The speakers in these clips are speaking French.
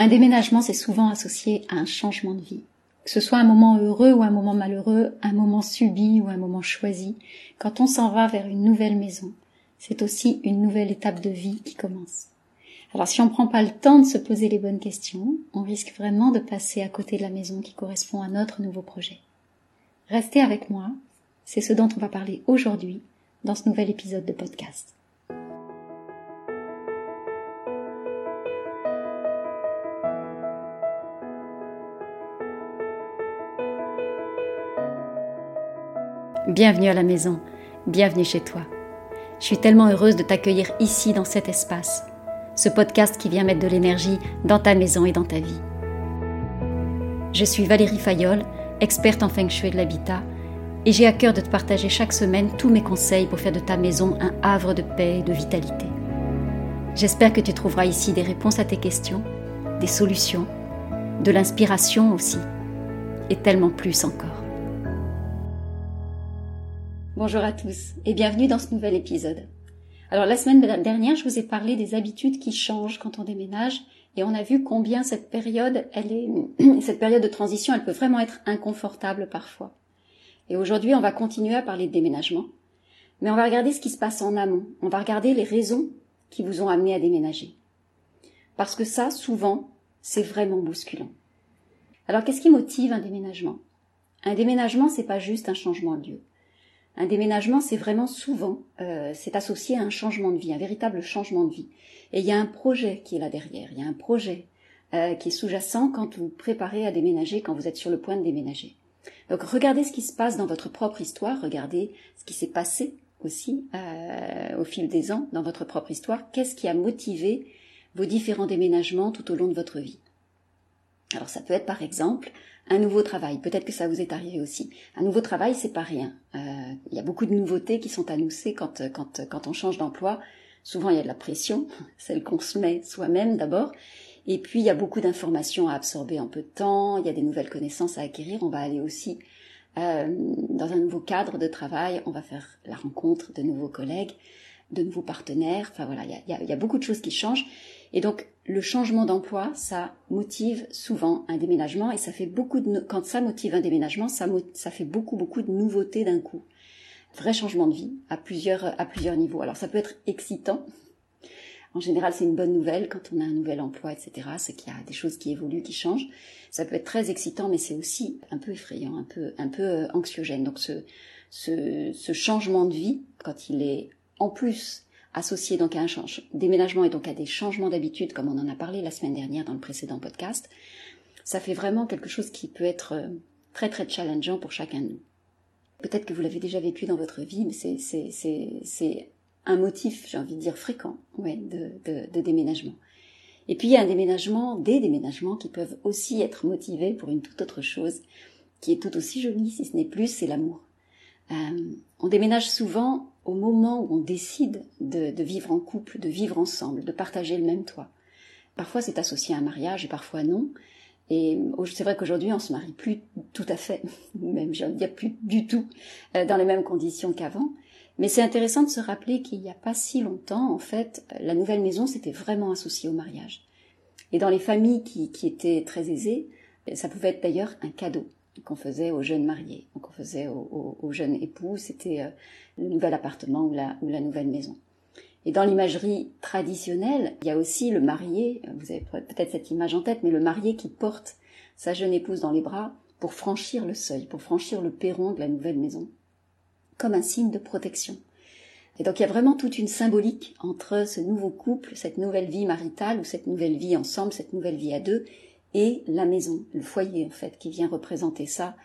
Un déménagement, c'est souvent associé à un changement de vie. Que ce soit un moment heureux ou un moment malheureux, un moment subi ou un moment choisi, quand on s'en va vers une nouvelle maison, c'est aussi une nouvelle étape de vie qui commence. Alors si on ne prend pas le temps de se poser les bonnes questions, on risque vraiment de passer à côté de la maison qui correspond à notre nouveau projet. Restez avec moi, c'est ce dont on va parler aujourd'hui dans ce nouvel épisode de podcast. Bienvenue à la maison, bienvenue chez toi. Je suis tellement heureuse de t'accueillir ici dans cet espace, ce podcast qui vient mettre de l'énergie dans ta maison et dans ta vie. Je suis Valérie Fayolle, experte en feng shui de l'habitat, et j'ai à cœur de te partager chaque semaine tous mes conseils pour faire de ta maison un havre de paix et de vitalité. J'espère que tu trouveras ici des réponses à tes questions, des solutions, de l'inspiration aussi, et tellement plus encore. Bonjour à tous et bienvenue dans ce nouvel épisode. Alors la semaine dernière, je vous ai parlé des habitudes qui changent quand on déménage et on a vu combien cette période, cette période de transition, elle peut vraiment être inconfortable parfois. Et aujourd'hui, on va continuer à parler de déménagement, mais on va regarder ce qui se passe en amont. On va regarder les raisons qui vous ont amené à déménager. Parce que ça, souvent, c'est vraiment bousculant. Alors qu'est-ce qui motive un déménagement? Un déménagement, c'est pas juste un changement de lieu. Un déménagement, c'est vraiment souvent, euh, c'est associé à un changement de vie, un véritable changement de vie. Et il y a un projet qui est là derrière, il y a un projet euh, qui est sous-jacent quand vous préparez à déménager, quand vous êtes sur le point de déménager. Donc regardez ce qui se passe dans votre propre histoire, regardez ce qui s'est passé aussi euh, au fil des ans dans votre propre histoire. Qu'est-ce qui a motivé vos différents déménagements tout au long de votre vie? Alors ça peut être par exemple un nouveau travail. Peut-être que ça vous est arrivé aussi. Un nouveau travail, c'est pas rien. Euh, il y a beaucoup de nouveautés qui sont annoncées quand, quand, quand on change d'emploi. Souvent, il y a de la pression, celle qu'on se met soi-même d'abord. Et puis, il y a beaucoup d'informations à absorber en peu de temps. Il y a des nouvelles connaissances à acquérir. On va aller aussi euh, dans un nouveau cadre de travail. On va faire la rencontre de nouveaux collègues, de nouveaux partenaires. Enfin voilà, il y a, il y a beaucoup de choses qui changent. Et donc, le changement d'emploi, ça motive souvent un déménagement et ça fait beaucoup de, quand ça motive un déménagement, ça, ça fait beaucoup, beaucoup de nouveautés d'un coup. Vrai changement de vie à plusieurs, à plusieurs niveaux. Alors, ça peut être excitant. En général, c'est une bonne nouvelle quand on a un nouvel emploi, etc. C'est qu'il y a des choses qui évoluent, qui changent. Ça peut être très excitant, mais c'est aussi un peu effrayant, un peu, un peu euh, anxiogène. Donc, ce, ce, ce changement de vie, quand il est en plus associé donc à un déménagement et donc à des changements d'habitude, comme on en a parlé la semaine dernière dans le précédent podcast, ça fait vraiment quelque chose qui peut être euh, très très challengeant pour chacun de nous. Peut-être que vous l'avez déjà vécu dans votre vie, mais c'est un motif, j'ai envie de dire, fréquent ouais, de, de, de déménagement. Et puis il y a un déménagement, des déménagements qui peuvent aussi être motivés pour une toute autre chose, qui est tout aussi jolie, si ce n'est plus, c'est l'amour. Euh, on déménage souvent au moment où on décide de, vivre en couple, de vivre ensemble, de partager le même toit. Parfois c'est associé à un mariage et parfois non. Et c'est vrai qu'aujourd'hui on se marie plus tout à fait, même de dire plus du tout, euh, dans les mêmes conditions qu'avant. Mais c'est intéressant de se rappeler qu'il n'y a pas si longtemps, en fait, la nouvelle maison s'était vraiment associée au mariage. Et dans les familles qui, qui étaient très aisées, ça pouvait être d'ailleurs un cadeau qu'on faisait aux jeunes mariés, qu'on faisait aux, jeunes époux, c'était euh, le nouvel appartement ou la, ou la nouvelle maison. Et dans l'imagerie traditionnelle, il y a aussi le marié, vous avez peut-être cette image en tête, mais le marié qui porte sa jeune épouse dans les bras pour franchir le seuil, pour franchir le perron de la nouvelle maison, comme un signe de protection. Et donc il y a vraiment toute une symbolique entre ce nouveau couple, cette nouvelle vie maritale ou cette nouvelle vie ensemble, cette nouvelle vie à deux, et la maison, le foyer en fait, qui vient représenter ça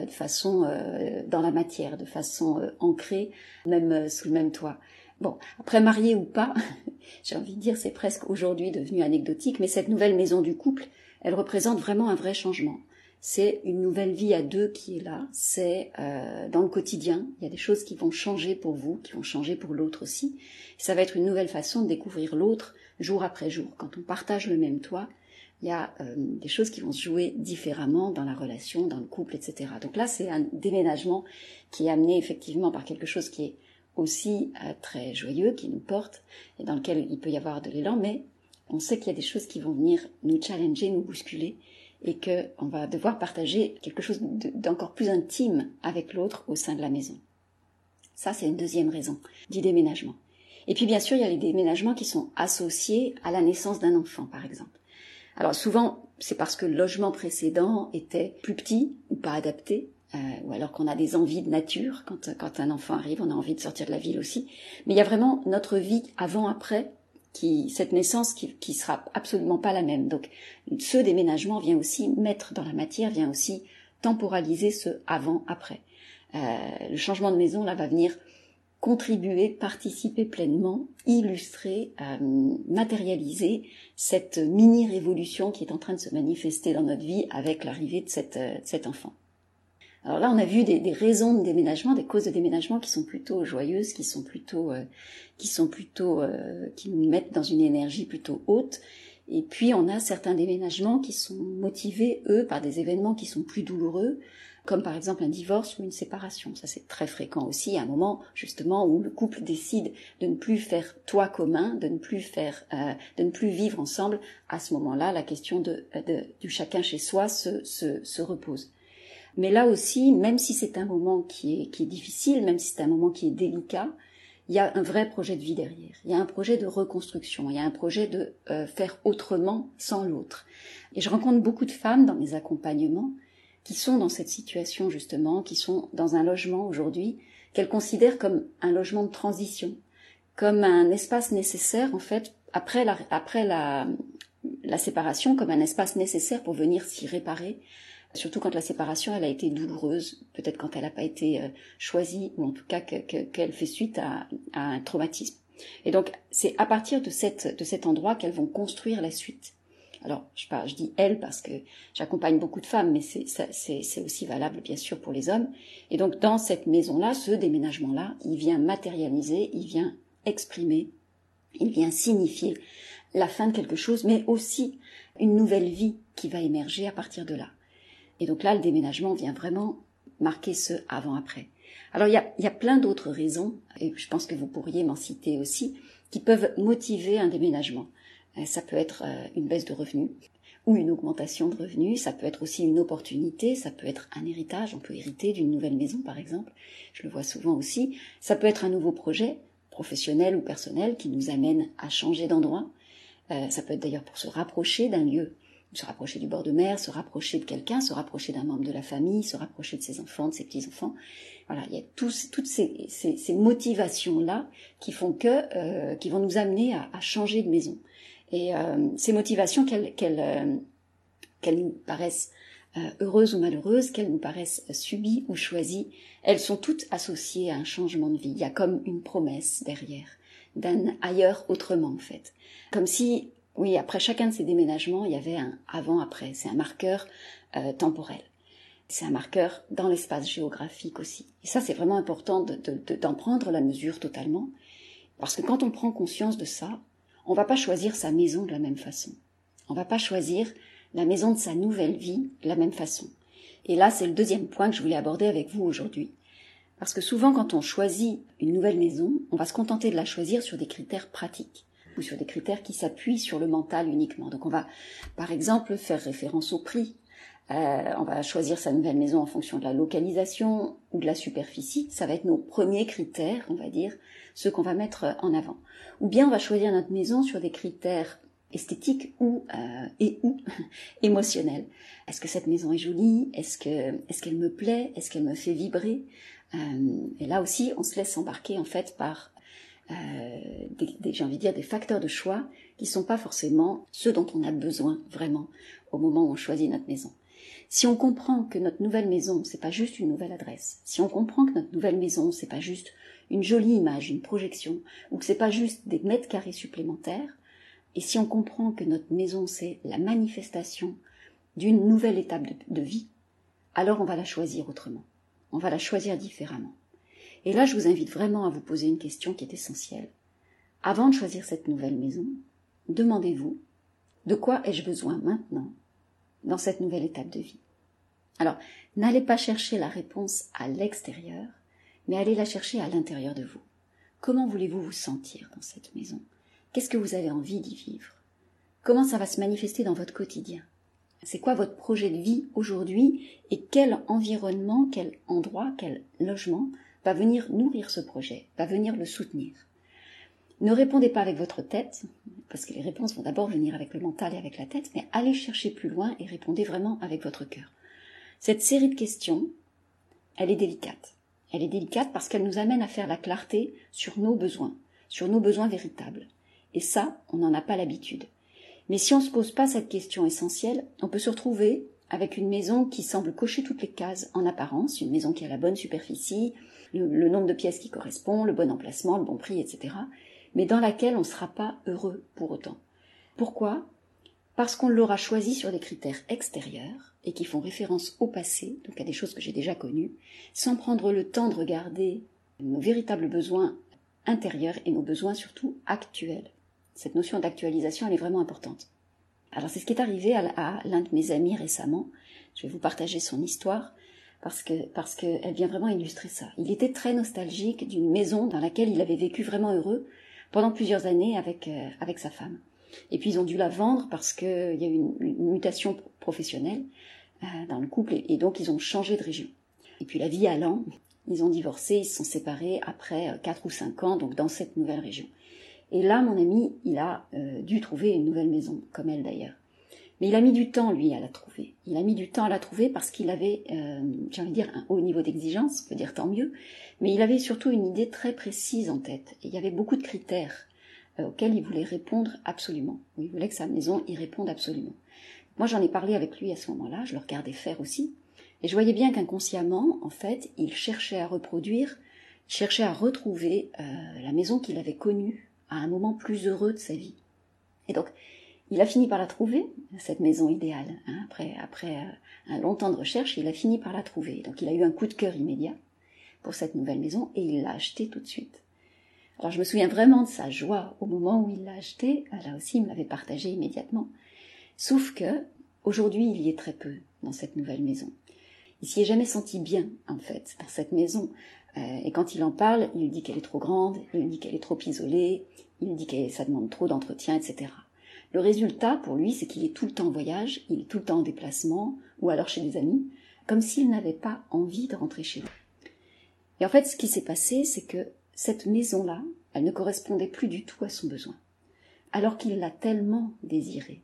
euh, de façon euh, dans la matière, de façon euh, ancrée, même sous le même toit. Bon, après marié ou pas, j'ai envie de dire c'est presque aujourd'hui devenu anecdotique, mais cette nouvelle maison du couple, elle représente vraiment un vrai changement. C'est une nouvelle vie à deux qui est là. C'est dans le quotidien, il y a des choses qui vont changer pour vous, qui vont changer pour l'autre aussi. Ça va être une nouvelle façon de découvrir l'autre jour après jour. Quand on partage le même toit, il y a euh, des choses qui vont se jouer différemment dans la relation, dans le couple, etc. Donc là, c'est un déménagement qui est amené effectivement par quelque chose qui est aussi euh, très joyeux, qui nous porte et dans lequel il peut y avoir de l'élan, mais on sait qu'il y a des choses qui vont venir nous challenger, nous bousculer, et qu'on va devoir partager quelque chose d'encore plus intime avec l'autre au sein de la maison. Ça, c'est une deuxième raison du déménagement. Et puis bien sûr, il y a les déménagements qui sont associés à la naissance d'un enfant, par exemple. Alors souvent, c'est parce que le logement précédent était plus petit ou pas adapté, euh, ou alors qu'on a des envies de nature. Quand, quand un enfant arrive, on a envie de sortir de la ville aussi. Mais il y a vraiment notre vie avant-après, qui cette naissance qui, qui sera absolument pas la même. Donc ce déménagement vient aussi mettre dans la matière, vient aussi temporaliser ce avant-après. Euh, le changement de maison là va venir contribuer, participer pleinement, illustrer, euh, matérialiser cette mini-révolution qui est en train de se manifester dans notre vie avec l'arrivée de, euh, cet enfant. Alors là, on a vu des, des, raisons de déménagement, des causes de déménagement qui sont plutôt joyeuses, qui sont plutôt, euh, qui sont plutôt, euh, qui nous mettent dans une énergie plutôt haute. Et puis on a certains déménagements qui sont motivés, eux, par des événements qui sont plus douloureux, comme par exemple un divorce ou une séparation. Ça c'est très fréquent aussi, un moment justement où le couple décide de ne plus faire toi commun, de ne plus faire, euh, de ne plus vivre ensemble. À ce moment-là, la question de, de, du chacun chez soi se, se, se repose. Mais là aussi, même si c'est un moment qui est, qui est difficile, même si c'est un moment qui est délicat, il y a un vrai projet de vie derrière. Il y a un projet de reconstruction. Il y a un projet de euh, faire autrement sans l'autre. Et je rencontre beaucoup de femmes dans mes accompagnements qui sont dans cette situation justement, qui sont dans un logement aujourd'hui qu'elles considèrent comme un logement de transition, comme un espace nécessaire en fait après la, après la, la séparation, comme un espace nécessaire pour venir s'y réparer, surtout quand la séparation elle a été douloureuse, peut-être quand elle n'a pas été euh, choisie ou en tout cas qu'elle fait suite à, à, un traumatisme. Et donc c'est à partir de, cette, de cet endroit qu'elles vont construire la suite. Alors, je, dis elles parce que j'accompagne beaucoup de femmes, mais c'est aussi valable bien sûr pour les hommes. Et donc, dans cette maison-là, ce déménagement-là, il vient matérialiser, il vient exprimer, il vient signifier la fin de quelque chose, mais aussi une nouvelle vie qui va émerger à partir de là. Et donc là, le déménagement vient vraiment marquer ce avant-après. Alors il y a plein d'autres raisons, et je pense que vous pourriez m'en citer aussi, qui peuvent motiver un déménagement. Euh, ça peut être euh, une baisse de revenus ou une augmentation de revenus, ça peut être aussi une opportunité, ça peut être un héritage, on peut hériter d'une nouvelle maison par exemple, je le vois souvent aussi, ça peut être un nouveau projet, professionnel ou personnel, qui nous amène à changer d'endroit, euh, ça peut être d'ailleurs pour se rapprocher d'un lieu, se rapprocher du bord de mer, se rapprocher de quelqu'un, se rapprocher d'un membre de la famille, se rapprocher de ses enfants, de ses petits-enfants. Voilà, il y a toutes ces, motivations-là qui font que, qui vont nous amener à changer de maison. Et euh, ces motivations, qu'elles euh, nous paraissent euh, heureuses ou malheureuses, qu'elles nous paraissent subies ou choisies, elles sont toutes associées à un changement de vie. Il y a comme une promesse derrière, d'un ailleurs autrement en fait. Comme si, oui, après chacun de ces déménagements, il y avait un avant-après. C'est un marqueur euh, temporel. C'est un marqueur dans l'espace géographique aussi. Et ça, c'est vraiment important d'en de, de, prendre la mesure totalement. Parce que quand on prend conscience de ça, on va pas choisir sa maison de la même façon. On va pas choisir la maison de sa nouvelle vie de la même façon. Et là, c'est le deuxième point que je voulais aborder avec vous aujourd'hui. Parce que souvent, quand on choisit une nouvelle maison, on va se contenter de la choisir sur des critères pratiques ou sur des critères qui s'appuient sur le mental uniquement. Donc on va, par exemple, faire référence au prix. Euh, on va choisir sa nouvelle maison en fonction de la localisation ou de la superficie. Ça va être nos premiers critères, on va dire, ceux qu'on va mettre en avant. Ou bien on va choisir notre maison sur des critères esthétiques ou euh, et ou émotionnels. Est-ce que cette maison est jolie? Est-ce que est-ce qu'elle me plaît? Est-ce qu'elle me fait vibrer? Euh, Et là aussi, on se laisse embarquer en fait par euh, des, j'ai envie de dire des facteurs de choix qui sont pas forcément ceux dont on a besoin vraiment au moment où on choisit notre maison. Si on comprend que notre nouvelle maison, c'est pas juste une nouvelle adresse, si on comprend que notre nouvelle maison, c'est pas juste une jolie image, une projection, ou que c'est pas juste des mètres carrés supplémentaires, et si on comprend que notre maison c'est la manifestation d'une nouvelle étape de, de, vie, alors on va la choisir autrement. On va la choisir différemment. Et là, je vous invite vraiment à vous poser une question qui est essentielle. Avant de choisir cette nouvelle maison, demandez-vous de quoi ai-je besoin maintenant dans cette nouvelle étape de vie. Alors, n'allez pas chercher la réponse à l'extérieur, mais allez la chercher à l'intérieur de vous. Comment voulez-vous vous sentir dans cette maison? Qu'est-ce que vous avez envie d'y vivre? Comment ça va se manifester dans votre quotidien? C'est quoi votre projet de vie aujourd'hui et quel environnement, quel endroit, quel logement va venir nourrir ce projet, va venir le soutenir? Ne répondez pas avec votre tête, parce que les réponses vont d'abord venir avec le mental et avec la tête, mais allez chercher plus loin et répondez vraiment avec votre cœur. Cette série de questions, elle est délicate. Elle est délicate parce qu'elle nous amène à faire la clarté sur nos besoins, sur nos besoins véritables. Et ça, on n'en a pas l'habitude. Mais si on ne se pose pas cette question essentielle, on peut se retrouver avec une maison qui semble cocher toutes les cases en apparence, une maison qui a la bonne superficie, le, nombre de pièces qui correspond, le bon emplacement, le bon prix, etc., mais dans laquelle on ne sera pas heureux pour autant. Pourquoi? Parce qu'on l'aura choisi sur des critères extérieurs et qui font référence au passé, donc à des choses que j'ai déjà connues, sans prendre le temps de regarder nos véritables besoins intérieurs et nos besoins surtout actuels. Cette notion d'actualisation, elle est vraiment importante. Alors c'est ce qui est arrivé à, l'un de mes amis récemment. Je vais vous partager son histoire parce parce qu'elle vient vraiment illustrer ça. Il était très nostalgique d'une maison dans laquelle il avait vécu vraiment heureux pendant plusieurs années avec euh, avec sa femme. Et puis ils ont dû la vendre parce qu'il y a eu une, mutation professionnelle euh, dans le couple et, donc ils ont changé de région. Et puis la vie allant, ils ont divorcé, ils se sont séparés après euh, quatre ou cinq ans donc dans cette nouvelle région. Et là, mon ami, il a euh, dû trouver une nouvelle maison, comme elle d'ailleurs. Mais il a mis du temps, lui, à la trouver. Il a mis du temps à la trouver parce qu'il avait, euh, j'ai envie de dire, un haut niveau d'exigence, on peut dire tant mieux, mais il avait surtout une idée très précise en tête. Et il y avait beaucoup de critères euh, auxquels il voulait répondre absolument. Il voulait que sa maison y réponde absolument. Moi, j'en ai parlé avec lui à ce moment-là, je le regardais faire aussi, et je voyais bien qu'inconsciemment, en fait, il cherchait à reproduire, cherchait à retrouver la maison qu'il avait connue à un moment plus heureux de sa vie. Et donc, il a fini par la trouver, cette maison idéale. Hein. après, après euh, un long temps de recherche, il a fini par la trouver. Donc, il a eu un coup de cœur immédiat pour cette nouvelle maison et il l'a achetée tout de suite. Alors, je me souviens vraiment de sa joie au moment où il l'a achetée. Là aussi, il me l'avait partagé immédiatement. Sauf que, aujourd'hui, il y est très peu dans cette nouvelle maison. Il s'y est jamais senti bien, en fait, dans cette maison. Euh, et quand il en parle, il dit qu'elle est trop grande, il dit qu'elle est trop isolée, il dit que ça demande trop d'entretien, etc. Le résultat, pour lui, c'est qu'il est tout le temps en voyage, il est tout le temps en déplacement, ou alors chez des amis, comme s'il n'avait pas envie de rentrer chez lui. Et en fait, ce qui s'est passé, c'est que cette maison-là, elle ne correspondait plus du tout à son besoin, alors qu'il l'a tellement désirée.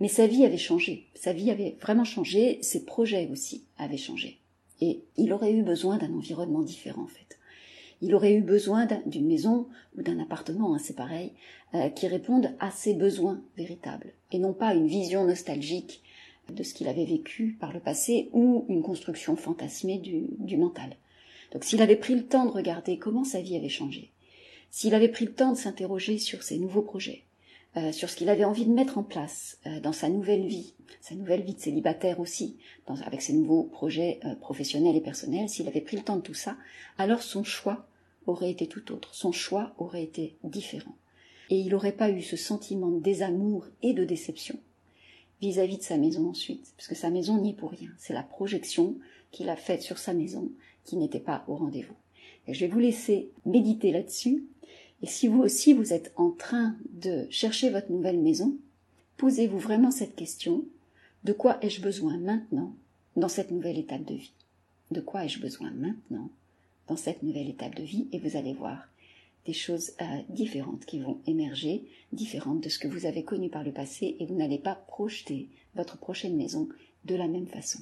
Mais sa vie avait changé, sa vie avait vraiment changé, ses projets aussi avaient changé. Et il aurait eu besoin d'un environnement différent, en fait. Il aurait eu besoin d'une maison ou d'un appartement, hein, c'est pareil, euh, qui réponde à ses besoins véritables, et non pas une vision nostalgique de ce qu'il avait vécu par le passé ou une construction fantasmée du, mental. Donc s'il avait pris le temps de regarder comment sa vie avait changé, s'il avait pris le temps de s'interroger sur ses nouveaux projets, euh, sur ce qu'il avait envie de mettre en place euh, dans sa nouvelle vie, sa nouvelle vie de célibataire aussi, avec ses nouveaux projets professionnels et personnels, s'il avait pris le temps de tout ça, alors son choix aurait été tout autre, son choix aurait été différent. Et il n'aurait pas eu ce sentiment de désamour et de déception vis-à-vis -vis de sa maison ensuite, parce que sa maison n'y est pour rien, c'est la projection qu'il a faite sur sa maison qui n'était pas au rendez-vous. Je vais vous laisser méditer là-dessus. Et si vous aussi vous êtes en train de chercher votre nouvelle maison, posez-vous vraiment cette question. De quoi ai-je besoin maintenant dans cette nouvelle étape de vie? De quoi ai-je besoin maintenant dans cette nouvelle étape de vie Et vous allez voir des choses euh, différentes qui vont émerger, différentes de ce que vous avez connu par le passé, et vous n'allez pas projeter votre prochaine maison de la même façon.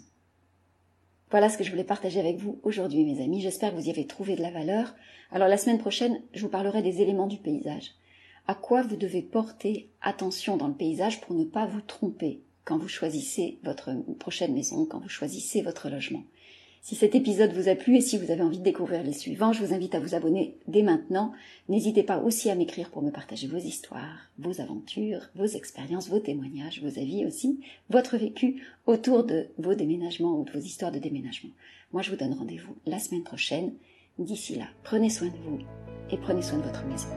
Voilà ce que je voulais partager avec vous aujourd'hui, mes amis. J'espère que vous y avez trouvé de la valeur. Alors la semaine prochaine, je vous parlerai des éléments du paysage. À quoi vous devez porter attention dans le paysage pour ne pas vous tromper quand vous choisissez votre prochaine maison, quand vous choisissez votre logement? Si cet épisode vous a plu et si vous avez envie de découvrir les suivants, je vous invite à vous abonner dès maintenant. N'hésitez pas aussi à m'écrire pour me partager vos histoires, vos aventures, vos expériences, vos témoignages, vos avis aussi, votre vécu autour de vos déménagements ou de vos histoires de déménagement. Moi, je vous donne rendez-vous la semaine prochaine. D'ici là, prenez soin de vous et prenez soin de votre maison.